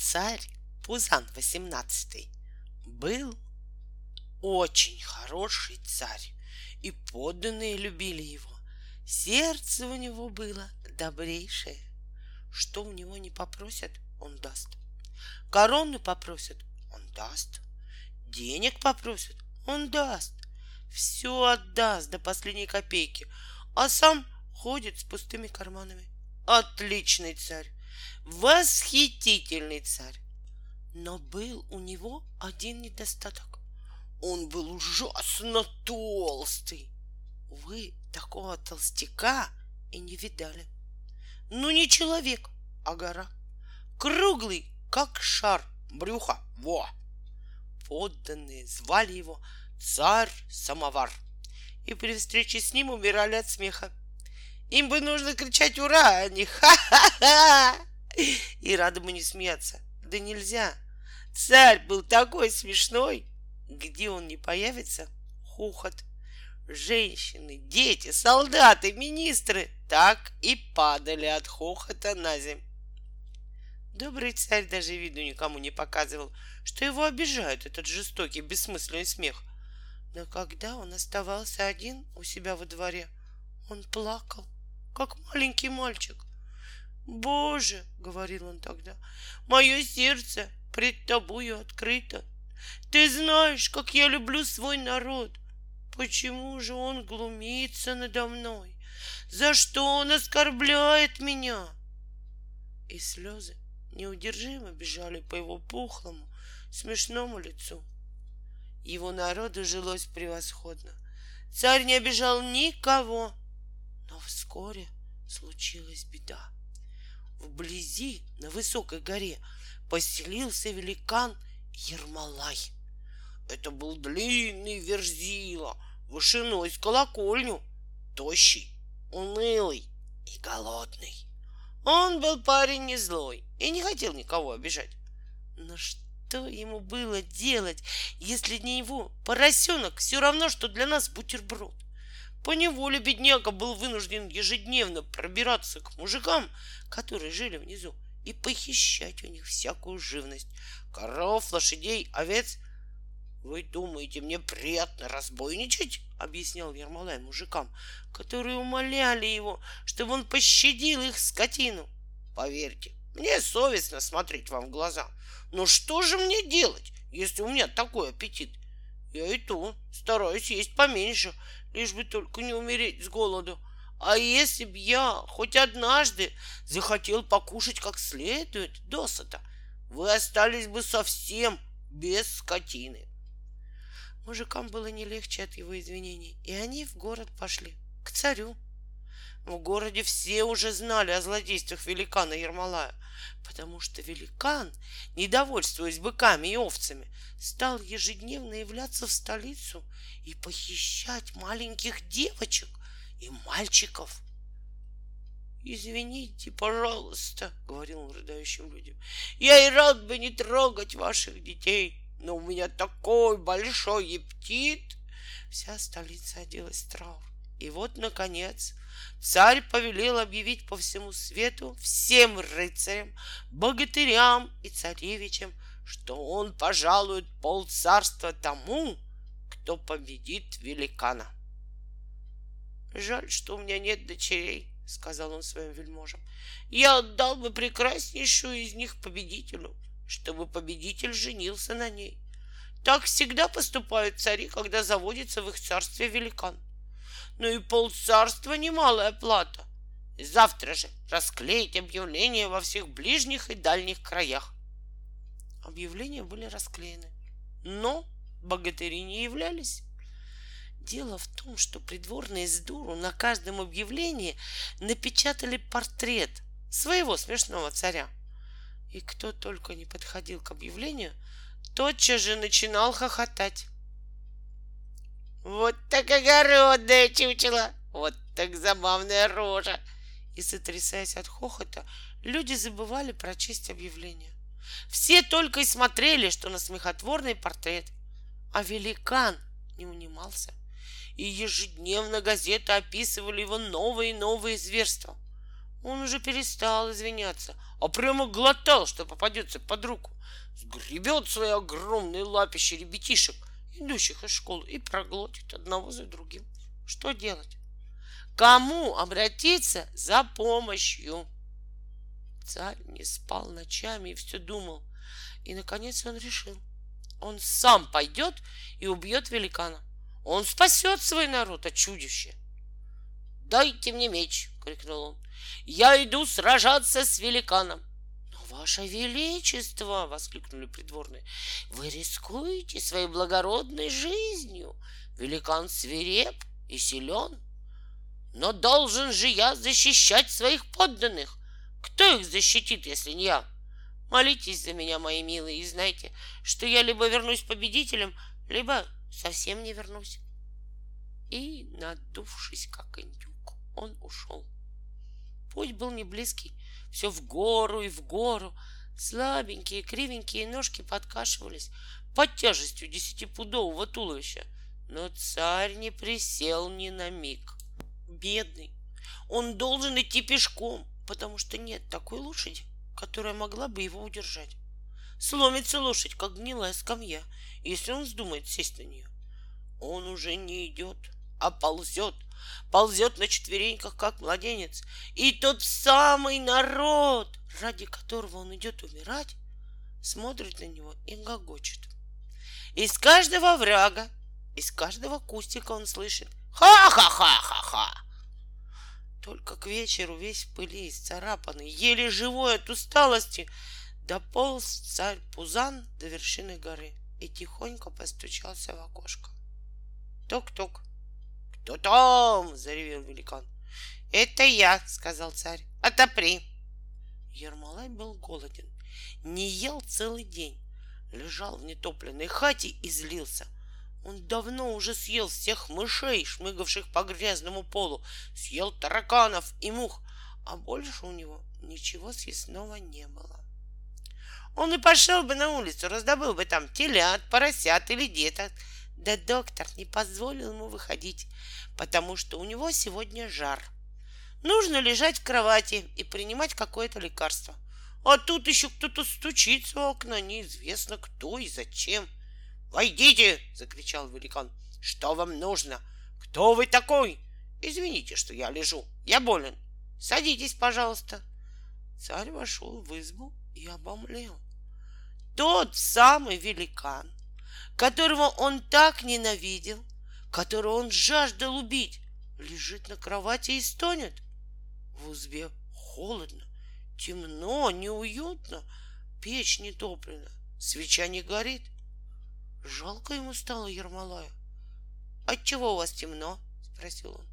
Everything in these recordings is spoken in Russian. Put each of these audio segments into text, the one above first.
царь Пузан XVIII был очень хороший царь, и подданные любили его. Сердце у него было добрейшее. Что у него не попросят, он даст. Корону попросят, он даст. Денег попросят, он даст. Все отдаст до последней копейки, а сам ходит с пустыми карманами. Отличный царь, восхитительный царь. Но был у него один недостаток. Он был ужасно толстый. Вы такого толстяка и не видали. Ну, не человек, а гора. Круглый, как шар, брюха. Во! Подданные звали его царь-самовар. И при встрече с ним умирали от смеха. Им бы нужно кричать «Ура!», а не «Ха-ха-ха!» И рады бы не смеяться. Да нельзя. Царь был такой смешной. Где он не появится, хохот. Женщины, дети, солдаты, министры так и падали от хохота на земь. Добрый царь даже виду никому не показывал, что его обижают этот жестокий, бессмысленный смех. Но когда он оставался один у себя во дворе, он плакал, как маленький мальчик. «Боже!» — говорил он тогда, — «мое сердце пред тобою открыто. Ты знаешь, как я люблю свой народ. Почему же он глумится надо мной? За что он оскорбляет меня?» И слезы неудержимо бежали по его пухлому, смешному лицу. Его народу жилось превосходно. Царь не обижал никого. Но вскоре случилась беда. Вблизи, на высокой горе, поселился великан Ермолай. Это был длинный верзила, вышиной с колокольню, тощий, унылый и голодный. Он был парень не злой и не хотел никого обижать. Но что ему было делать, если не его поросенок все равно, что для нас бутерброд? По неволе бедняга был вынужден ежедневно пробираться к мужикам, которые жили внизу, и похищать у них всякую живность — коров, лошадей, овец. «Вы думаете, мне приятно разбойничать?» — объяснял Ермолай мужикам, которые умоляли его, чтобы он пощадил их скотину. «Поверьте, мне совестно смотреть вам в глаза. Но что же мне делать, если у меня такой аппетит? Я и то стараюсь есть поменьше, лишь бы только не умереть с голоду. А если б я хоть однажды захотел покушать как следует досыта, вы остались бы совсем без скотины. Мужикам было не легче от его извинений, и они в город пошли, к царю. В городе все уже знали о злодействах великана Ермолая, потому что великан, недовольствуясь быками и овцами, стал ежедневно являться в столицу и похищать маленьких девочек и мальчиков. «Извините, пожалуйста», — говорил он рыдающим людям, — «я и рад бы не трогать ваших детей, но у меня такой большой аппетит!» Вся столица оделась в траур. И вот, наконец, царь повелел объявить по всему свету всем рыцарям, богатырям и царевичам, что он пожалует пол царства тому, кто победит великана. Жаль, что у меня нет дочерей, сказал он своим вельможам. Я отдал бы прекраснейшую из них победителю, чтобы победитель женился на ней. Так всегда поступают цари, когда заводится в их царстве великан. Ну и полцарства немалая плата. Завтра же расклеить объявления во всех ближних и дальних краях. Объявления были расклеены, но богатыри не являлись. Дело в том, что придворные с дуру на каждом объявлении напечатали портрет своего смешного царя. И кто только не подходил к объявлению, тотчас же начинал хохотать. Вот так огородное чучело, вот так забавная рожа. И, сотрясаясь от хохота, люди забывали прочесть объявление. Все только и смотрели, что на смехотворный портрет. А великан не унимался. И ежедневно газеты описывали его новые и новые зверства. Он уже перестал извиняться, а прямо глотал, что попадется под руку. Сгребет свои огромные лапища ребятишек, идущих из школы, и проглотит одного за другим. Что делать? Кому обратиться за помощью? Царь не спал ночами и все думал. И, наконец, он решил. Он сам пойдет и убьет великана. Он спасет свой народ от чудища. «Дайте мне меч!» — крикнул он. «Я иду сражаться с великаном!» «Но, Ваше Величество!» — воскликнули придворные. «Вы рискуете своей благородной жизнью! Великан свиреп и силен!» «Но должен же я защищать своих подданных! Кто их защитит, если не я? Молитесь за меня, мои милые, и знайте, что я либо вернусь победителем, либо совсем не вернусь. И, надувшись как индюк, он ушел. Путь был не близкий, все в гору и в гору. Слабенькие, кривенькие ножки подкашивались под тяжестью десятипудового туловища. Но царь не присел ни на миг. Бедный, он должен идти пешком, потому что нет такой лошади, которая могла бы его удержать. Сломится лошадь, как гнилая скамья, если он вздумает сесть на нее. Он уже не идет, а ползет, ползет на четвереньках, как младенец. И тот самый народ, ради которого он идет умирать, смотрит на него и гогочет. Из каждого врага, из каждого кустика он слышит «Ха-ха-ха-ха-ха!» Только к вечеру весь в пыли, исцарапанный, еле живой от усталости, дополз царь Пузан до вершины горы и тихонько постучался в окошко. Тук-тук. «Кто там?» — заревел великан. «Это я», — сказал царь. «Отопри». Ермолай был голоден, не ел целый день, лежал в нетопленной хате и злился — он давно уже съел всех мышей, шмыгавших по грязному полу, съел тараканов и мух, а больше у него ничего съестного не было. Он и пошел бы на улицу, раздобыл бы там телят, поросят или деток. Да доктор не позволил ему выходить, потому что у него сегодня жар. Нужно лежать в кровати и принимать какое-то лекарство. А тут еще кто-то стучится в окна, неизвестно кто и зачем — «Войдите!» — закричал великан. «Что вам нужно? Кто вы такой? Извините, что я лежу. Я болен. Садитесь, пожалуйста». Царь вошел в избу и обомлел. Тот самый великан, которого он так ненавидел, которого он жаждал убить, лежит на кровати и стонет. В избе холодно, темно, неуютно, печь не топлена, свеча не горит — Жалко ему стало Ермолая. «Отчего у вас темно?» — спросил он.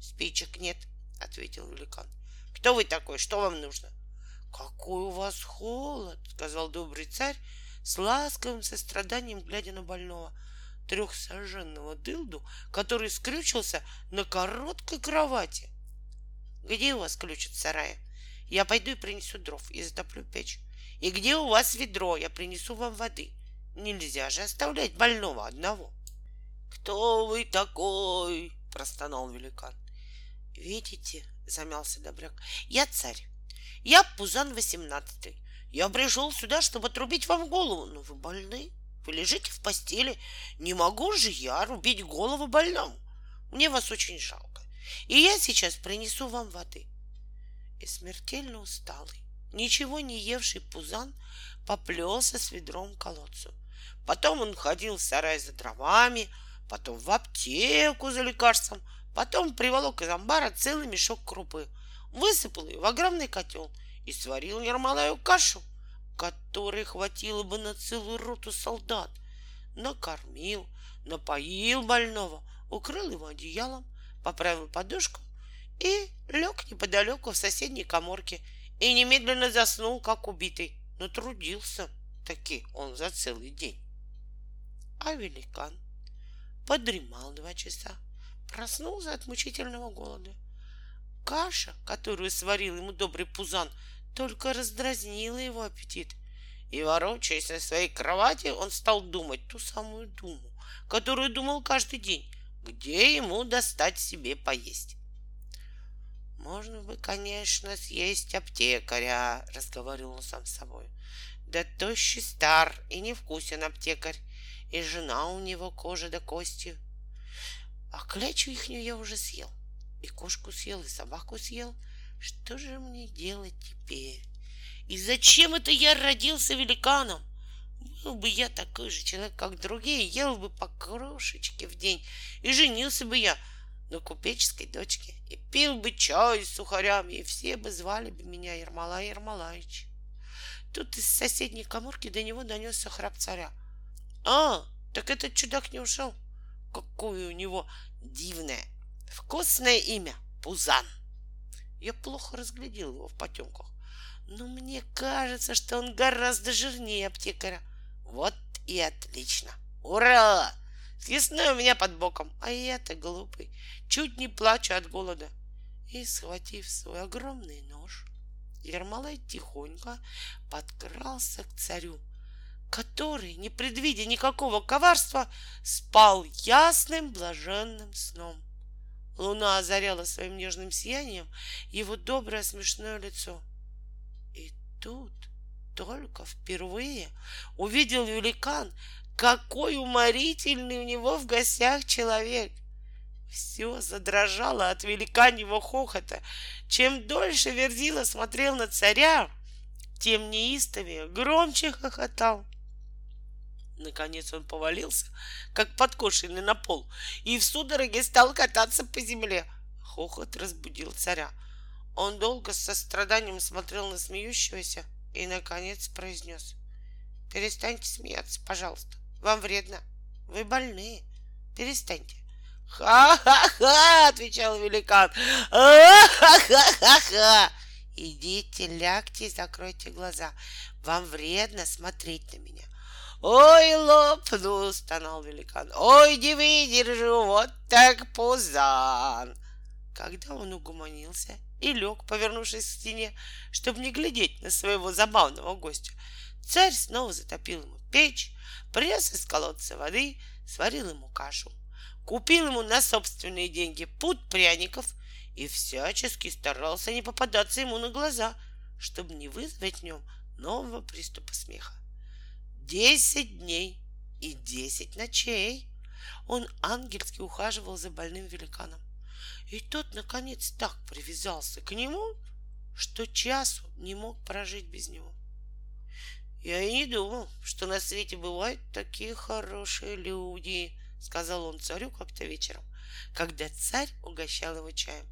«Спичек нет», — ответил великан. «Кто вы такой? Что вам нужно?» «Какой у вас холод!» — сказал добрый царь с ласковым состраданием, глядя на больного трехсоженного дылду, который скрючился на короткой кровати. «Где у вас ключ от сарая? Я пойду и принесу дров и затоплю печь. И где у вас ведро? Я принесу вам воды. Нельзя же оставлять больного одного. Кто вы такой? простонал великан. Видите, замялся добряк, я царь. Я Пузан восемнадцатый. Я пришел сюда, чтобы отрубить вам голову, но вы больны. Вы лежите в постели. Не могу же я рубить голову больному. Мне вас очень жалко. И я сейчас принесу вам воды. И смертельно усталый, ничего не евший Пузан поплелся с ведром к колодцу. Потом он ходил в сарай за дровами, потом в аптеку за лекарством, потом приволок из амбара целый мешок крупы, высыпал ее в огромный котел и сварил Ермолаю кашу, которой хватило бы на целую роту солдат. Накормил, напоил больного, укрыл его одеялом, поправил подушку и лег неподалеку в соседней коморке и немедленно заснул, как убитый, но трудился таки он за целый день а великан подремал два часа, проснулся от мучительного голода. Каша, которую сварил ему добрый пузан, только раздразнила его аппетит. И, ворочаясь на своей кровати, он стал думать ту самую думу, которую думал каждый день, где ему достать себе поесть. Можно бы, конечно, съесть аптекаря, разговаривал он сам с собой. Да тощий стар и невкусен аптекарь, и жена у него кожа до кости. А клячу ихнюю я уже съел, и кошку съел, и собаку съел. Что же мне делать теперь? И зачем это я родился великаном? Был бы я такой же человек, как другие, ел бы по крошечке в день, и женился бы я на купеческой дочке, и пил бы чай с сухарями, и все бы звали бы меня Ермолай Ермолаевич. Тут из соседней коморки до него донесся храп царя. А, так этот чудак не ушел. Какое у него дивное, вкусное имя — Пузан. Я плохо разглядел его в потемках, но мне кажется, что он гораздо жирнее аптекаря — вот и отлично. Ура! Съестной у меня под боком, а я-то глупый, чуть не плачу от голода. И, схватив свой огромный нож, Ермолай тихонько подкрался к царю, который, не предвидя никакого коварства, спал ясным блаженным сном. Луна озаряла своим нежным сиянием его доброе смешное лицо. И тут только впервые увидел великан, какой уморительный у него в гостях человек. Все задрожало от великаньего хохота. Чем дольше Верзила смотрел на царя, тем неистовее, громче хохотал. Наконец он повалился, как подкошенный на пол, и в судороге стал кататься по земле. Хохот разбудил царя. Он долго с состраданием смотрел на смеющегося, и, наконец, произнес. Перестаньте смеяться, пожалуйста. Вам вредно. Вы больные. Перестаньте. «Ха-ха-ха!» — отвечал великан. «Ха-ха-ха-ха!» «Идите, лягте и закройте глаза. Вам вредно смотреть на меня». «Ой, лопну!» — стонал великан. «Ой, не выдержу, вот так пузан!» Когда он угомонился и лег, повернувшись к стене, чтобы не глядеть на своего забавного гостя. Царь снова затопил ему печь, принес из колодца воды, сварил ему кашу, купил ему на собственные деньги пуд пряников и всячески старался не попадаться ему на глаза, чтобы не вызвать в нем нового приступа смеха. Десять дней и десять ночей он ангельски ухаживал за больным великаном. И тот, наконец, так привязался к нему, что часу не мог прожить без него. Я и не думал, что на свете бывают такие хорошие люди, сказал он царю как-то вечером, когда царь угощал его чаем.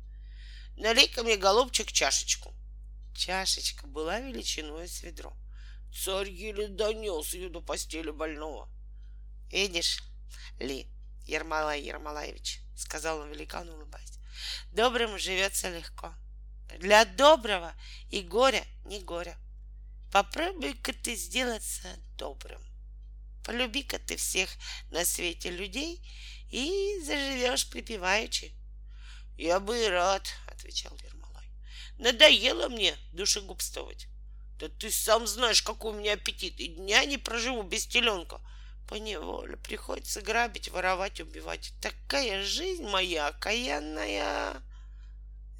Налей-ка мне, голубчик, чашечку. Чашечка была величиной с ведро. Царь еле донес ее до постели больного. Видишь ли, Ермолай Ермолаевич, сказал он великану, улыбаясь, Добрым живется легко. Для доброго и горя не горя. Попробуй-ка ты сделаться добрым. Полюби-ка ты всех на свете людей и заживешь припеваючи. Я бы и рад, отвечал Ермолай. Надоело мне душегубствовать. Да ты сам знаешь, какой у меня аппетит, и дня не проживу без теленка. По неволе приходится грабить, воровать, убивать. Такая жизнь моя окаянная.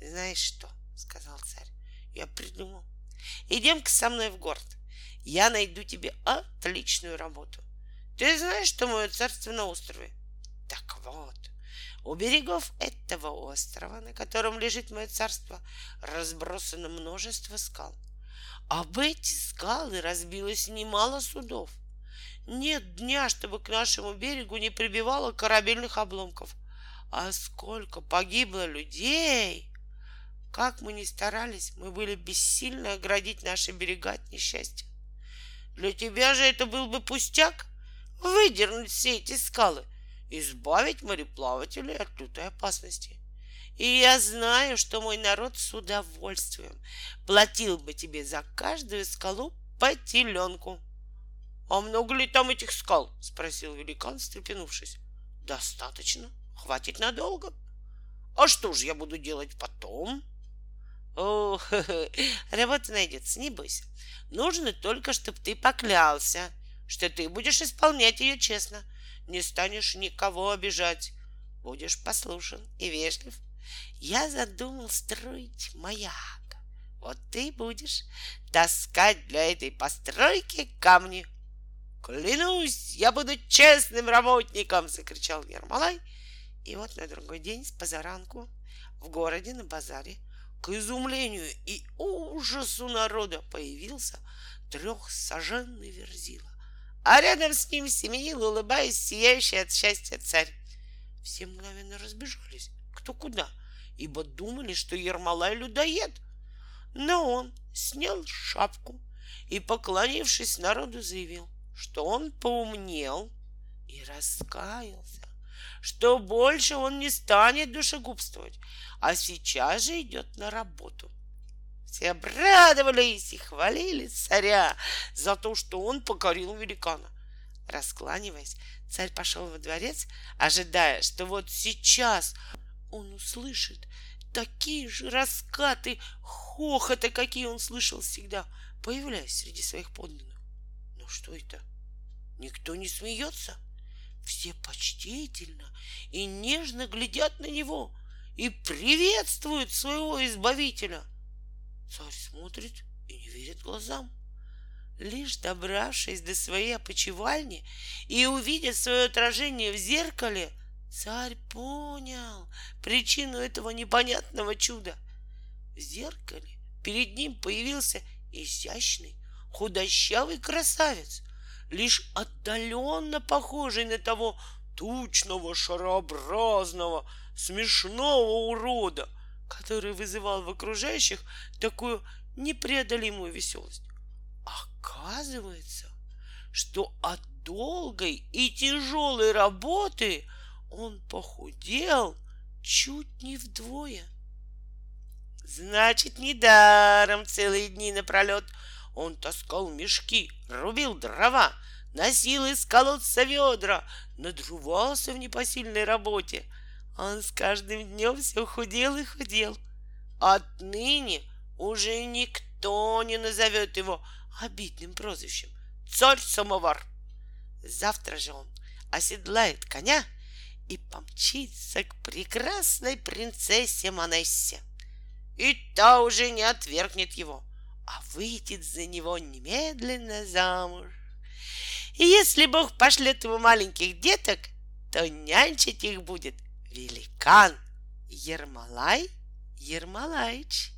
Знаешь что, сказал царь, я придумал. Идем-ка со мной в город. Я найду тебе отличную работу. Ты знаешь, что мое царство на острове? Так вот, у берегов этого острова, на котором лежит мое царство, разбросано множество скал. Об эти скалы разбилось немало судов. Нет дня, чтобы к нашему берегу не прибивало корабельных обломков. А сколько погибло людей! Как мы ни старались, мы были бессильны оградить наши берега от несчастья. Для тебя же это был бы пустяк выдернуть все эти скалы, избавить мореплавателей от лютой опасности. И я знаю, что мой народ с удовольствием платил бы тебе за каждую скалу по теленку. «А много ли там этих скал?» — спросил великан, встрепенувшись. «Достаточно. Хватит надолго. А что же я буду делать потом?» «О, работа найдется, не бойся. Нужно только, чтобы ты поклялся, что ты будешь исполнять ее честно, не станешь никого обижать, будешь послушен и вежлив, я задумал строить маяк. Вот ты будешь таскать для этой постройки камни. Клянусь, я буду честным работником, закричал Ермолай. И вот на другой день с позаранку в городе на базаре к изумлению и ужасу народа появился трехсаженный верзила. А рядом с ним семенил, улыбаясь, сияющий от счастья царь. Все мгновенно разбежались, кто куда, ибо думали, что Ермолай людоед — но он снял шапку и, поклонившись народу, заявил, что он поумнел и раскаялся, что больше он не станет душегубствовать, а сейчас же идет на работу. Все обрадовались и хвалили царя за то, что он покорил великана. Раскланиваясь, царь пошел во дворец, ожидая, что вот сейчас он услышит такие же раскаты хохота, какие он слышал всегда, появляясь среди своих подданных. Но что это? Никто не смеется. Все почтительно и нежно глядят на него и приветствуют своего избавителя. Царь смотрит и не верит глазам. Лишь добравшись до своей опочивальни и увидев свое отражение в зеркале, Царь понял причину этого непонятного чуда. В зеркале перед ним появился изящный, худощавый красавец, лишь отдаленно похожий на того тучного, шарообразного, смешного урода, который вызывал в окружающих такую непреодолимую веселость. Оказывается, что от долгой и тяжелой работы — он похудел чуть не вдвое. Значит, недаром целые дни напролет он таскал мешки, рубил дрова, носил из колодца ведра, надрувался в непосильной работе. Он с каждым днем все худел и худел. Отныне уже никто не назовет его обидным прозвищем «Царь-самовар». Завтра же он оседлает коня — и помчится к прекрасной принцессе Манессе. И та уже не отвергнет его, а выйдет за него немедленно замуж. И если Бог пошлет ему маленьких деток, то нянчить их будет великан Ермолай Ермолаич.